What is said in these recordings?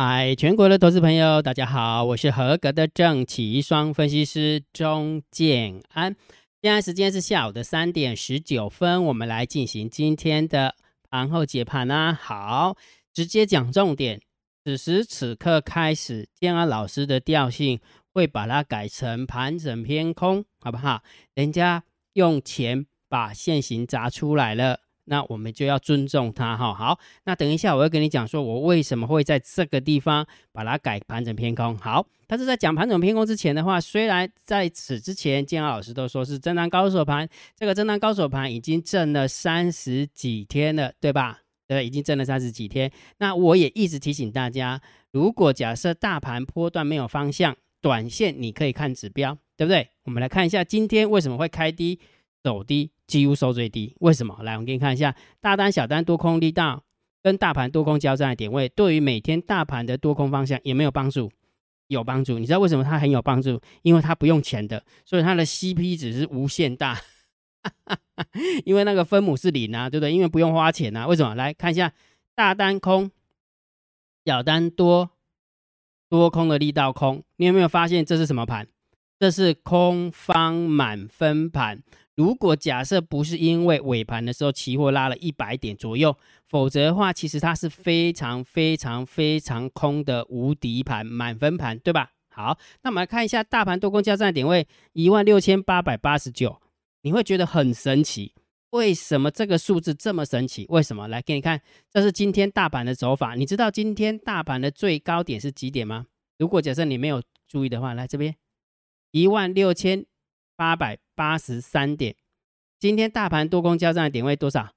嗨，全国的投资朋友，大家好，我是合格的正奇双分析师钟建安。现在时间是下午的三点十九分，我们来进行今天的盘后解盘啊。好，直接讲重点。此时此刻开始，建安老师的调性会把它改成盘整偏空，好不好？人家用钱把现行砸出来了。那我们就要尊重它哈。好，那等一下我会跟你讲说，我为什么会在这个地方把它改盘整偏空。好，但是在讲盘整偏空之前的话，虽然在此之前建豪老师都说是震荡高手盘，这个震荡高手盘已经震了三十几天了，对吧？对，已经震了三十几天。那我也一直提醒大家，如果假设大盘波段没有方向，短线你可以看指标，对不对？我们来看一下今天为什么会开低走低。几乎收最低，为什么？来，我们给你看一下大单、小单多空力道跟大盘多空交战的点位，对于每天大盘的多空方向有没有帮助？有帮助。你知道为什么它很有帮助？因为它不用钱的，所以它的 CP 值是无限大。因为那个分母是零啊，对不对？因为不用花钱啊。为什么？来看一下大单空，小单多，多空的力道空。你有没有发现这是什么盘？这是空方满分盘。如果假设不是因为尾盘的时候期货拉了一百点左右，否则的话，其实它是非常非常非常空的无敌盘、满分盘，对吧？好，那我们来看一下大盘多空交战点位一万六千八百八十九，你会觉得很神奇，为什么这个数字这么神奇？为什么？来给你看，这是今天大盘的走法，你知道今天大盘的最高点是几点吗？如果假设你没有注意的话，来这边一万六千。八百八十三点，今天大盘多空交战的点位多少？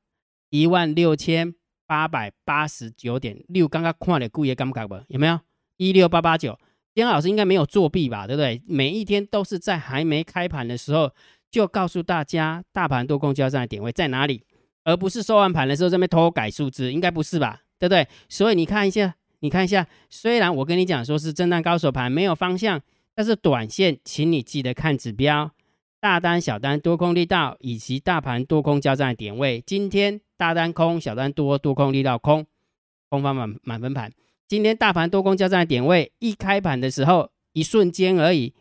一万六千八百八十九点六。刚刚看了故意尴尬不？有没有？一六八八九。丁老师应该没有作弊吧？对不对？每一天都是在还没开盘的时候就告诉大家大盘多空交战的点位在哪里，而不是收完盘的时候这边偷改数字，应该不是吧？对不对？所以你看一下，你看一下，虽然我跟你讲说是震荡高手盘没有方向，但是短线，请你记得看指标。大单、小单多空力道以及大盘多空交战的点位，今天大单空，小单多，多空力道空，空方满满分盘。今天大盘多空交战的点位，一开盘的时候，一瞬间而已，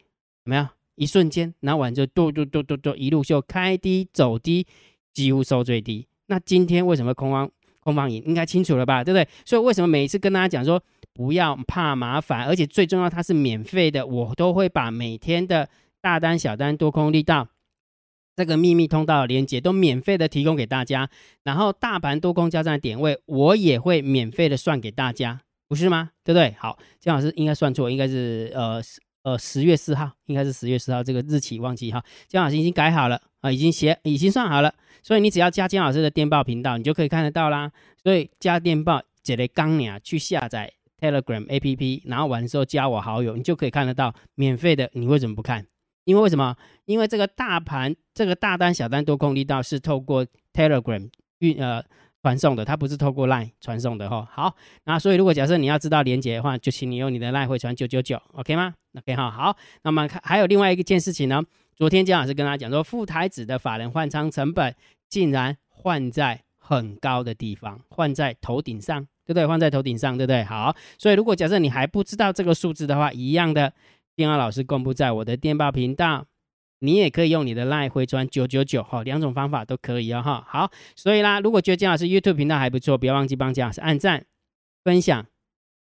怎么样？一瞬间，然后完就嘟嘟嘟嘟嘟一路就开低走低，几乎收最低。那今天为什么空方空方赢？应该清楚了吧？对不对？所以为什么每一次跟大家讲说不要怕麻烦，而且最重要它是免费的，我都会把每天的。大单、小单、多空力道，这个秘密通道连接都免费的提供给大家。然后大盘多空交战的点位，我也会免费的算给大家，不是吗？对不对？好，姜老师应该算错，应该是呃呃十月四号，应该是十月四号这个日期忘记哈。姜老师已经改好了啊，已经写，已经算好了。所以你只要加姜老师的电报频道，你就可以看得到啦。所以加电报，这类钢鸟去下载 Telegram APP，然后完之后加我好友，你就可以看得到免费的。你为什么不看？因为为什么？因为这个大盘，这个大单、小单多空力道是透过 Telegram 运呃传送的，它不是透过 Line 传送的哈。好，那所以如果假设你要知道连接的话，就请你用你的 Line 回传九九九，OK 吗？OK 哈。好，那么看还有另外一件事情呢。昨天姜老师跟大家讲说，副台子的法人换仓成本竟然换在很高的地方，换在头顶上，对不对？换在头顶上，对不对？好，所以如果假设你还不知道这个数字的话，一样的。电话老师公布在我的电报频道，你也可以用你的 LINE 回传九九九哈，两种方法都可以哦哈。好，所以啦，如果觉得姜老师 YouTube 频道还不错，不要忘记帮姜老师按赞、分享、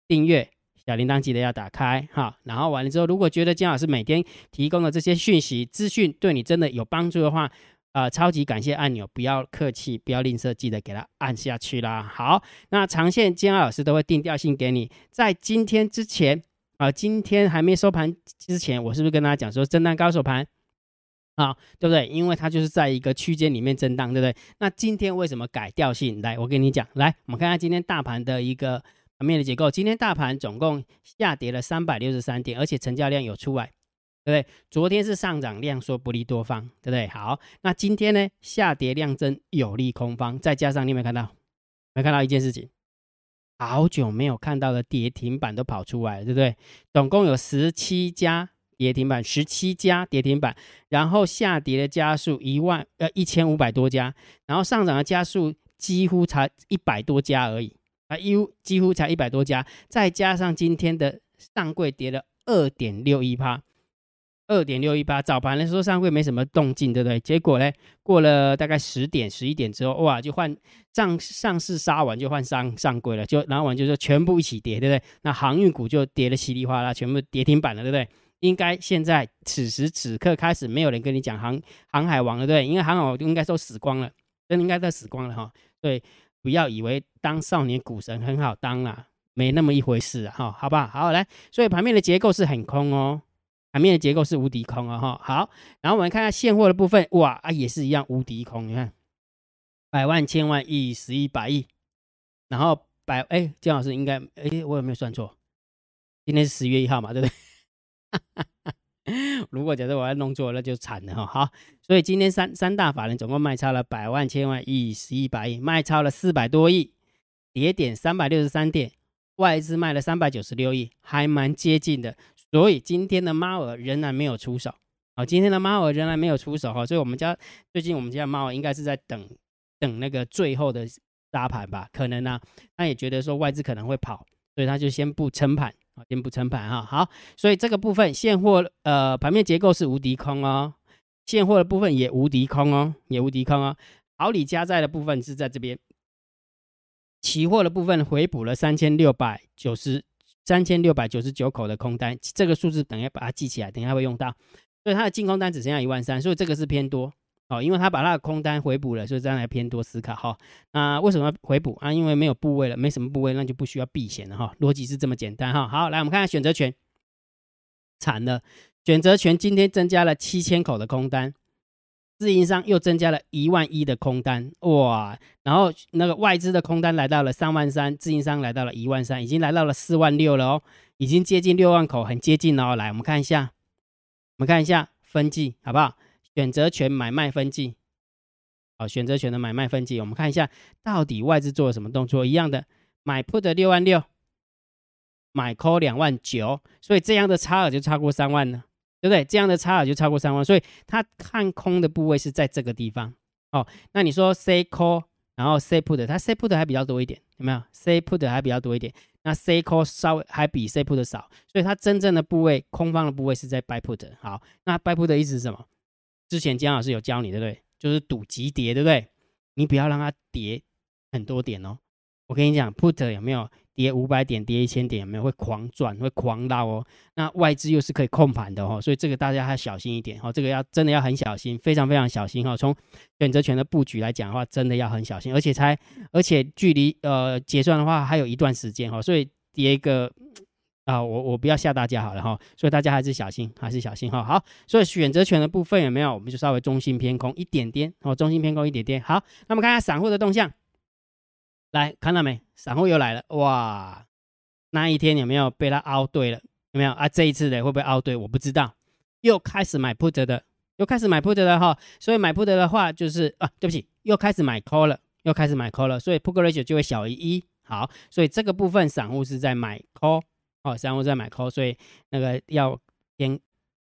订阅，小铃铛记得要打开哈。然后完了之后，如果觉得姜老师每天提供的这些讯息资讯对你真的有帮助的话，呃，超级感谢按钮，不要客气，不要吝啬，记得给它按下去啦。好，那长线姜老师都会定调性给你，在今天之前。啊，今天还没收盘之前，我是不是跟大家讲说震荡高手盘啊，对不对？因为它就是在一个区间里面震荡，对不对？那今天为什么改调性？来，我跟你讲，来，我们看看今天大盘的一个盘面的结构。今天大盘总共下跌了三百六十三点，而且成交量有出来，对不对？昨天是上涨量缩不利多方，对不对？好，那今天呢，下跌量增有利空方，再加上你有没有看到？没看到一件事情？好久没有看到的跌停板都跑出来了，对不对？总共有十七家跌停板，十七家跌停板，然后下跌的家数一万呃一千五百多家，然后上涨的家数几乎才一百多家而已，啊，几乎几乎才一百多家，再加上今天的上柜跌了二点六一趴，二点六一八，早盘的时候上柜没什么动静，对不对？结果呢，过了大概十点、十一点之后，哇，就换上上市杀完就换上上柜了，就然后我们就说全部一起跌，对不对？那航运股就跌得稀里哗啦，全部跌停板了，对不对？应该现在此时此刻开始，没有人跟你讲航航海王了，对不对？因为航海王应该都死光了，真应该都死光了哈。对，不要以为当少年股神很好当啊，没那么一回事，哈，好不好？好来，所以盘面的结构是很空哦。盘面的结构是无敌空啊哈，好，然后我们看下现货的部分，哇啊也是一样无敌空，你看百万、千万、亿、十亿、百亿，然后百哎，姜老师应该哎，我有没有算错？今天是十月一号嘛，对不对？如果假设我要弄错，那就惨了哈。好，所以今天三三大法人总共卖超了百万、千万、亿、十亿、百亿，卖超了四百多亿，跌点三百六十三点，外资卖了三百九十六亿，还蛮接近的。所以今天的猫儿仍然没有出手，好，今天的猫儿仍然没有出手哈，所以我们家最近我们家猫儿应该是在等等那个最后的拉盘吧，可能呢，他也觉得说外资可能会跑，所以他就先不撑盘啊，先不撑盘哈。好，所以这个部分现货呃盘面结构是无敌空哦，现货的部分也无敌空哦，也无敌空哦。好，理加债的部分是在这边，期货的部分回补了三千六百九十。三千六百九十九口的空单，这个数字等一下把它记起来，等一下会用到。所以它的净空单只剩下一万三，所以这个是偏多哦，因为它把它的空单回补了，所以这样来偏多思考哈。那为什么回补啊？因为没有部位了，没什么部位，那就不需要避险了哈。逻辑是这么简单哈。好，来我们看下选择权，惨了，选择权今天增加了七千口的空单。自营商又增加了一万一的空单，哇！然后那个外资的空单来到了三万三，自营商来到了一万三，已经来到了四万六了哦，已经接近六万口，很接近哦。来，我们看一下，我们看一下分季好不好？选择权买卖分季，好，选择权的买卖分季，我们看一下到底外资做了什么动作？一样的，买 put 六万六，买 call 两万九，所以这样的差额就超过三万了。对不对？这样的差额就超过三万，所以他看空的部位是在这个地方哦。那你说 C call，然后 C put，它 C put 还比较多一点，有没有？C put 还比较多一点，那 C call 稍微还比 C put 少，所以它真正的部位空方的部位是在 buy put。好，那 buy put 的意思是什么？之前姜老师有教你，对不对？就是赌急跌，对不对？你不要让它跌很多点哦。我跟你讲，put 有没有？跌五百点，跌一千点，有没有会狂赚，会狂捞哦？那外资又是可以控盘的哦，所以这个大家要小心一点哦。这个要真的要很小心，非常非常小心哈。从选择权的布局来讲的话，真的要很小心，而且才而且距离呃结算的话还有一段时间哈，所以跌一个啊，我我不要吓大家好了哈。所以大家还是小心，还是小心哈。好，所以选择权的部分有没有？我们就稍微中心偏空一点点哦，中心偏空一点点。好，那么看下散户的动向。来看到没？散户又来了哇！那一天有没有被他凹对了？有没有啊？这一次的会不会凹对？我不知道。又开始买 put 的，又开始买 put 的哈。所以买 put 的话就是啊，对不起，又开始买 call 了，又开始买 call 了。所以 put ratio 就会小于一。好，所以这个部分散户是在买 call 哦，散户在买 call，所以那个要偏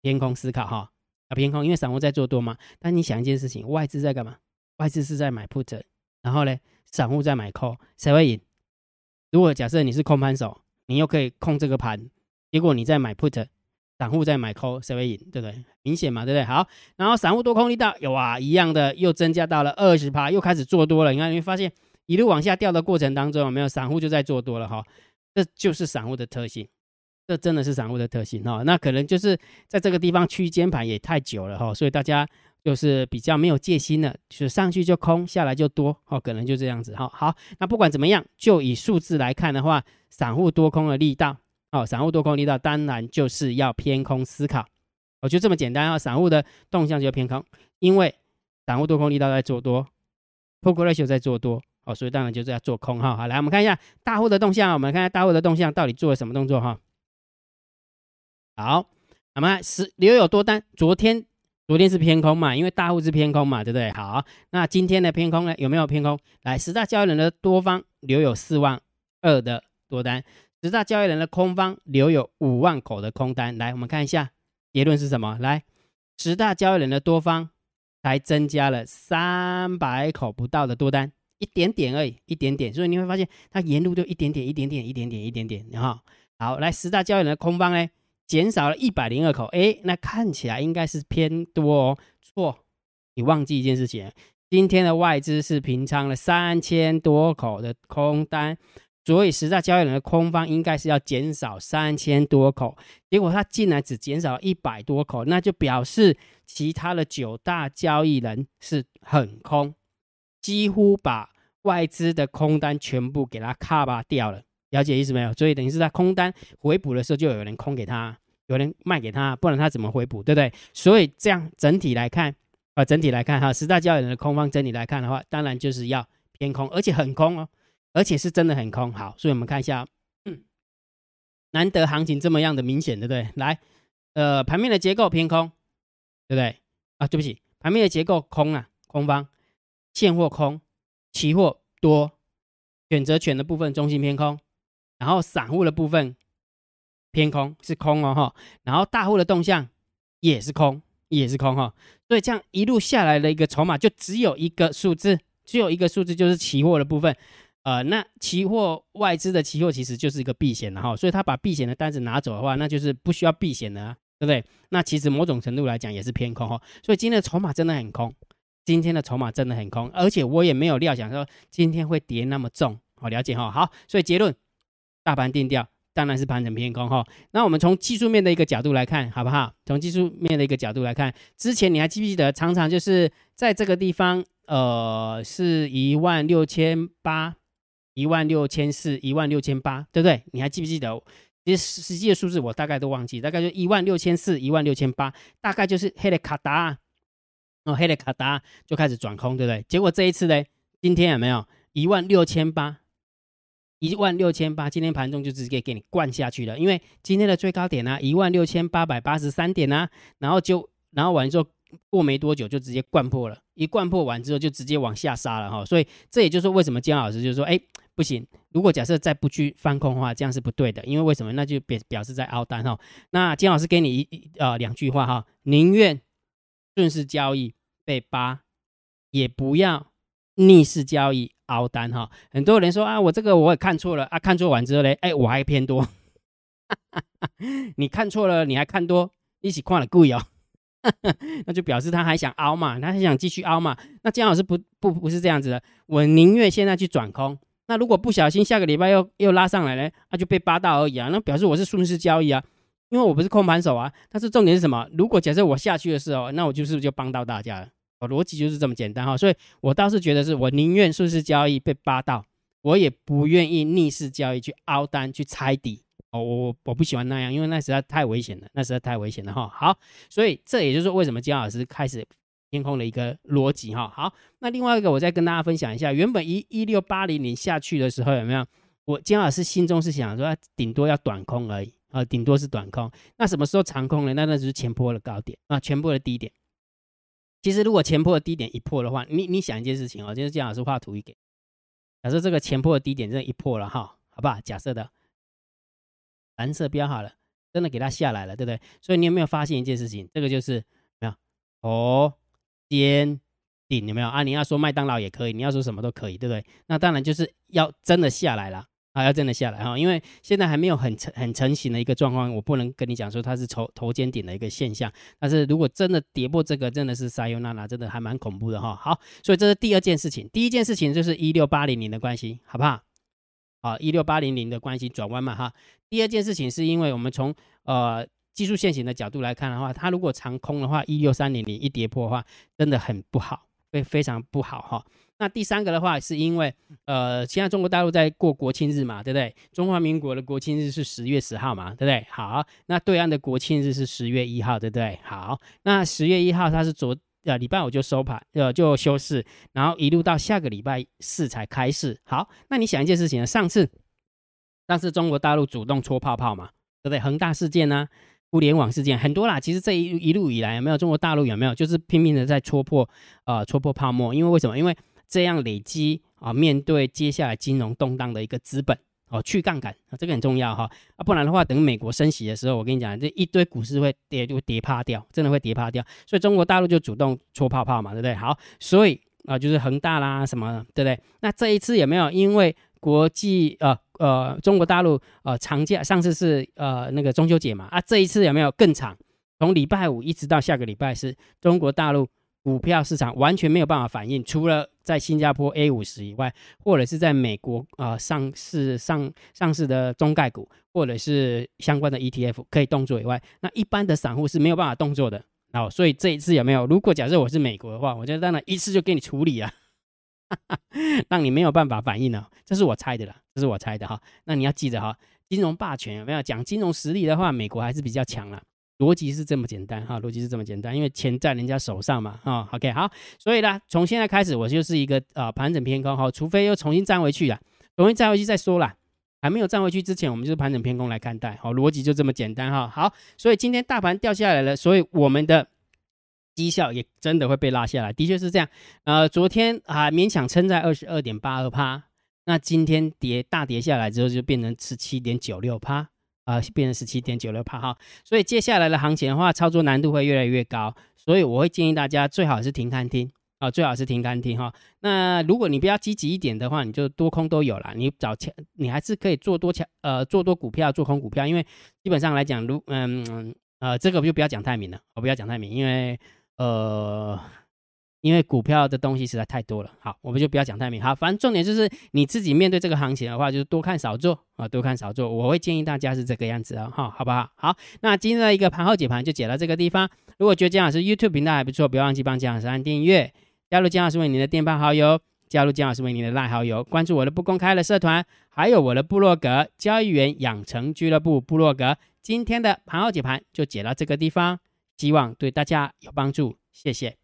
偏空思考哈，要偏空，因为散户在做多嘛。但你想一件事情，外资在干嘛？外资是在买 put，然后呢？散户再买 call，谁会赢？如果假设你是空盘手，你又可以控这个盘，结果你再买 put，散户再买 call，谁会赢？对不对？明显嘛，对不对？好，然后散户多空力道有啊，一样的又增加到了二十趴，又开始做多了。你看，你会发现一路往下掉的过程当中，有没有散户就在做多了哈？这就是散户的特性，这真的是散户的特性哈。那可能就是在这个地方区间盘也太久了哈，所以大家。就是比较没有戒心的，就是上去就空，下来就多，哦，可能就这样子，哈，好，那不管怎么样，就以数字来看的话，散户多空的力道，哦，散户多空力道当然就是要偏空思考，哦，就这么简单啊，散户的动向就偏空，因为散户多空力道在做多，Poker Ratio 在做多，哦，所以当然就是要做空，哈，好，来我们看一下大户的动向，我们看一下大户的动向到底做了什么动作，哈，好，那么十留有多单，昨天。昨天是偏空嘛，因为大户是偏空嘛，对不对？好，那今天的偏空呢？有没有偏空？来，十大交易人的多方留有四万二的多单，十大交易人的空方留有五万口的空单。来，我们看一下结论是什么？来，十大交易人的多方才增加了三百口不到的多单，一点点而已，一点点。所以你会发现它沿路就一点点、一点点、一点点、一点点，然后好来十大交易人的空方呢，减少了一百零二口，哎，那看起来应该是偏多哦。错，你忘记一件事情，今天的外资是平仓了三千多口的空单。所以十大交易人的空方应该是要减少三千多口，结果他竟然只减少一百多口，那就表示其他的九大交易人是很空，几乎把外资的空单全部给他卡巴掉了，了解意思没有？所以等于是在空单回补的时候就有人空给他，有人卖给他，不然他怎么回补，对不对？所以这样整体来看，啊，整体来看哈，十大交易人的空方整体来看的话，当然就是要偏空，而且很空哦。而且是真的很空，好，所以我们看一下，难得行情这么样的明显，对不对？来，呃，盘面的结构偏空，对不对？啊，对不起，盘面的结构空啊，空方，现货空，期货多，选择权的部分中心偏空，然后散户的部分偏空是空哦哈，然后大户的动向也是空，也是空哈，所以这样一路下来的一个筹码就只有一个数字，只有一个数字就是期货的部分。呃，那期货外资的期货其实就是一个避险的哈，所以他把避险的单子拿走的话，那就是不需要避险的，啊，对不对？那其实某种程度来讲也是偏空哈，所以今天的筹码真的很空，今天的筹码真的很空，而且我也没有料想说今天会跌那么重，好了解哈。好，所以结论，大盘定调当然是盘整偏空哈。那我们从技术面的一个角度来看，好不好？从技术面的一个角度来看，之前你还记不记得常常就是在这个地方，呃，是一万六千八。一万六千四，一万六千八，对不对？你还记不记得？其实实际的数字我大概都忘记，大概就一万六千四，一万六千八，大概就是黑的卡达，哦，黑的卡达就开始转空，对不对？结果这一次呢，今天有没有一万六千八？一万六千八，今天盘中就直接给你灌下去了，因为今天的最高点呢，一万六千八百八十三点呢，然后就然后完之后过没多久就直接灌破了，一灌破完之后就直接往下杀了哈，所以这也就是为什么姜老师就说，哎。不行，如果假设再不去翻空的话，这样是不对的。因为为什么？那就表表示在凹单哈。那金老师给你一呃两句话哈，宁愿顺势交易被扒，也不要逆势交易凹单哈。很多人说啊，我这个我也看错了啊，看错完之后嘞，哎，我还偏多。你看错了，你还看多，一起看了贵哦。那就表示他还想凹嘛，他还想继续凹嘛。那姜老师不不不是这样子的，我宁愿现在去转空。那如果不小心下个礼拜又又拉上来呢？那就被扒到而已啊！那表示我是顺势交易啊，因为我不是空盘手啊。但是重点是什么？如果假设我下去的时候，那我就是就帮到大家了。逻辑就是这么简单哈。所以我倒是觉得是我宁愿顺势交易被扒到，我也不愿意逆势交易去凹单去猜底。哦，我我不喜欢那样，因为那实在太危险了，那实在太危险了哈。好，所以这也就是为什么姜老师开始。天空的一个逻辑哈，好，那另外一个我再跟大家分享一下，原本一一六八零零下去的时候有没有？我金老师心中是想说，顶多要短空而已啊，顶多是短空。那什么时候长空呢？那那就是前坡的高点啊，前坡的低点。其实如果前坡的低点一破的话，你你想一件事情哦，就是姜老师画图一给，假设这个前坡的低点真的一破了哈，好不好？假设的蓝色标好了，真的给它下来了，对不对？所以你有没有发现一件事情？这个就是没有哦。尖顶有没有啊？你要说麦当劳也可以，你要说什么都可以，对不对？那当然就是要真的下来了啊，要真的下来哈，因为现在还没有很成很成型的一个状况，我不能跟你讲说它是头头肩顶的一个现象。但是如果真的跌破这个，真的是塞尤娜娜，真的还蛮恐怖的哈。好，所以这是第二件事情，第一件事情就是一六八零零的关系，好不好？好，一六八零零的关系转弯嘛哈。第二件事情是因为我们从呃。技术线型的角度来看的话，它如果长空的话，一六三零零一跌破的话，真的很不好，会非常不好哈。那第三个的话，是因为呃，现在中国大陆在过国庆日嘛，对不对？中华民国的国庆日是十月十号嘛，对不对？好，那对岸的国庆日是十月一号，对不对？好，那十月一号它是昨呃礼拜五就收盘，呃就休市，然后一路到下个礼拜四才开市。好，那你想一件事情呢？上次上次中国大陆主动戳泡泡嘛，对不对？恒大事件呢？互联网事件很多啦，其实这一一路以来有没有中国大陆有没有就是拼命的在戳破呃戳破泡沫？因为为什么？因为这样累积啊，面对接下来金融动荡的一个资本哦，去杠杆啊，这个很重要哈啊，不然的话，等美国升息的时候，我跟你讲，这一堆股市会跌就跌趴掉，真的会跌趴掉。所以中国大陆就主动戳泡泡嘛，对不对？好，所以啊，就是恒大啦什么，对不对？那这一次有没有因为国际呃呃中国大陆呃长假，上次是呃那个中秋节嘛啊，这一次有没有更长？从礼拜五一直到下个礼拜是中国大陆。股票市场完全没有办法反应，除了在新加坡 A 五十以外，或者是在美国啊上市上上市的中概股，或者是相关的 ETF 可以动作以外，那一般的散户是没有办法动作的。哦，所以这一次有没有？如果假设我是美国的话，我就当然一次就给你处理啊，让你没有办法反应了。这是我猜的啦，这是我猜的哈。那你要记得哈，金融霸权有没有讲金融实力的话，美国还是比较强了。逻辑是这么简单哈，逻辑是这么简单，因为钱在人家手上嘛哈。OK，好，所以呢，从现在开始我就是一个呃盘整偏空哈，除非又重新站回去了，重新站回去再说啦。还没有站回去之前，我们就是盘整偏空来看待，好，逻辑就这么简单哈。好，所以今天大盘掉下来了，所以我们的绩效也真的会被拉下来，的确是这样。呃，昨天啊勉强撑在二十二点八二趴，那今天跌大跌下来之后就变成十七点九六趴。啊，变成十七点九六帕哈，所以接下来的行情的话，操作难度会越来越高，所以我会建议大家最好是停看听啊，最好是停看听哈。那如果你比较积极一点的话，你就多空都有了，你找强，你还是可以做多强，呃，做多股票，做空股票，因为基本上来讲，如嗯呃，这个就不要讲太明了，我不要讲太明，因为呃。因为股票的东西实在太多了，好，我们就不要讲太明。好，反正重点就是你自己面对这个行情的话，就是多看少做啊，多看少做。我会建议大家是这个样子啊，哈，好不好？好，那今天的一个盘后解盘就解到这个地方。如果觉得姜老师 YouTube 频道还不错，不要忘记帮姜老师按订阅，加入姜老师为您的电报好友，加入姜老师为您的赖好友，关注我的不公开的社团，还有我的部落格交易员养成俱乐部部落格。今天的盘后解盘就解到这个地方，希望对大家有帮助，谢谢。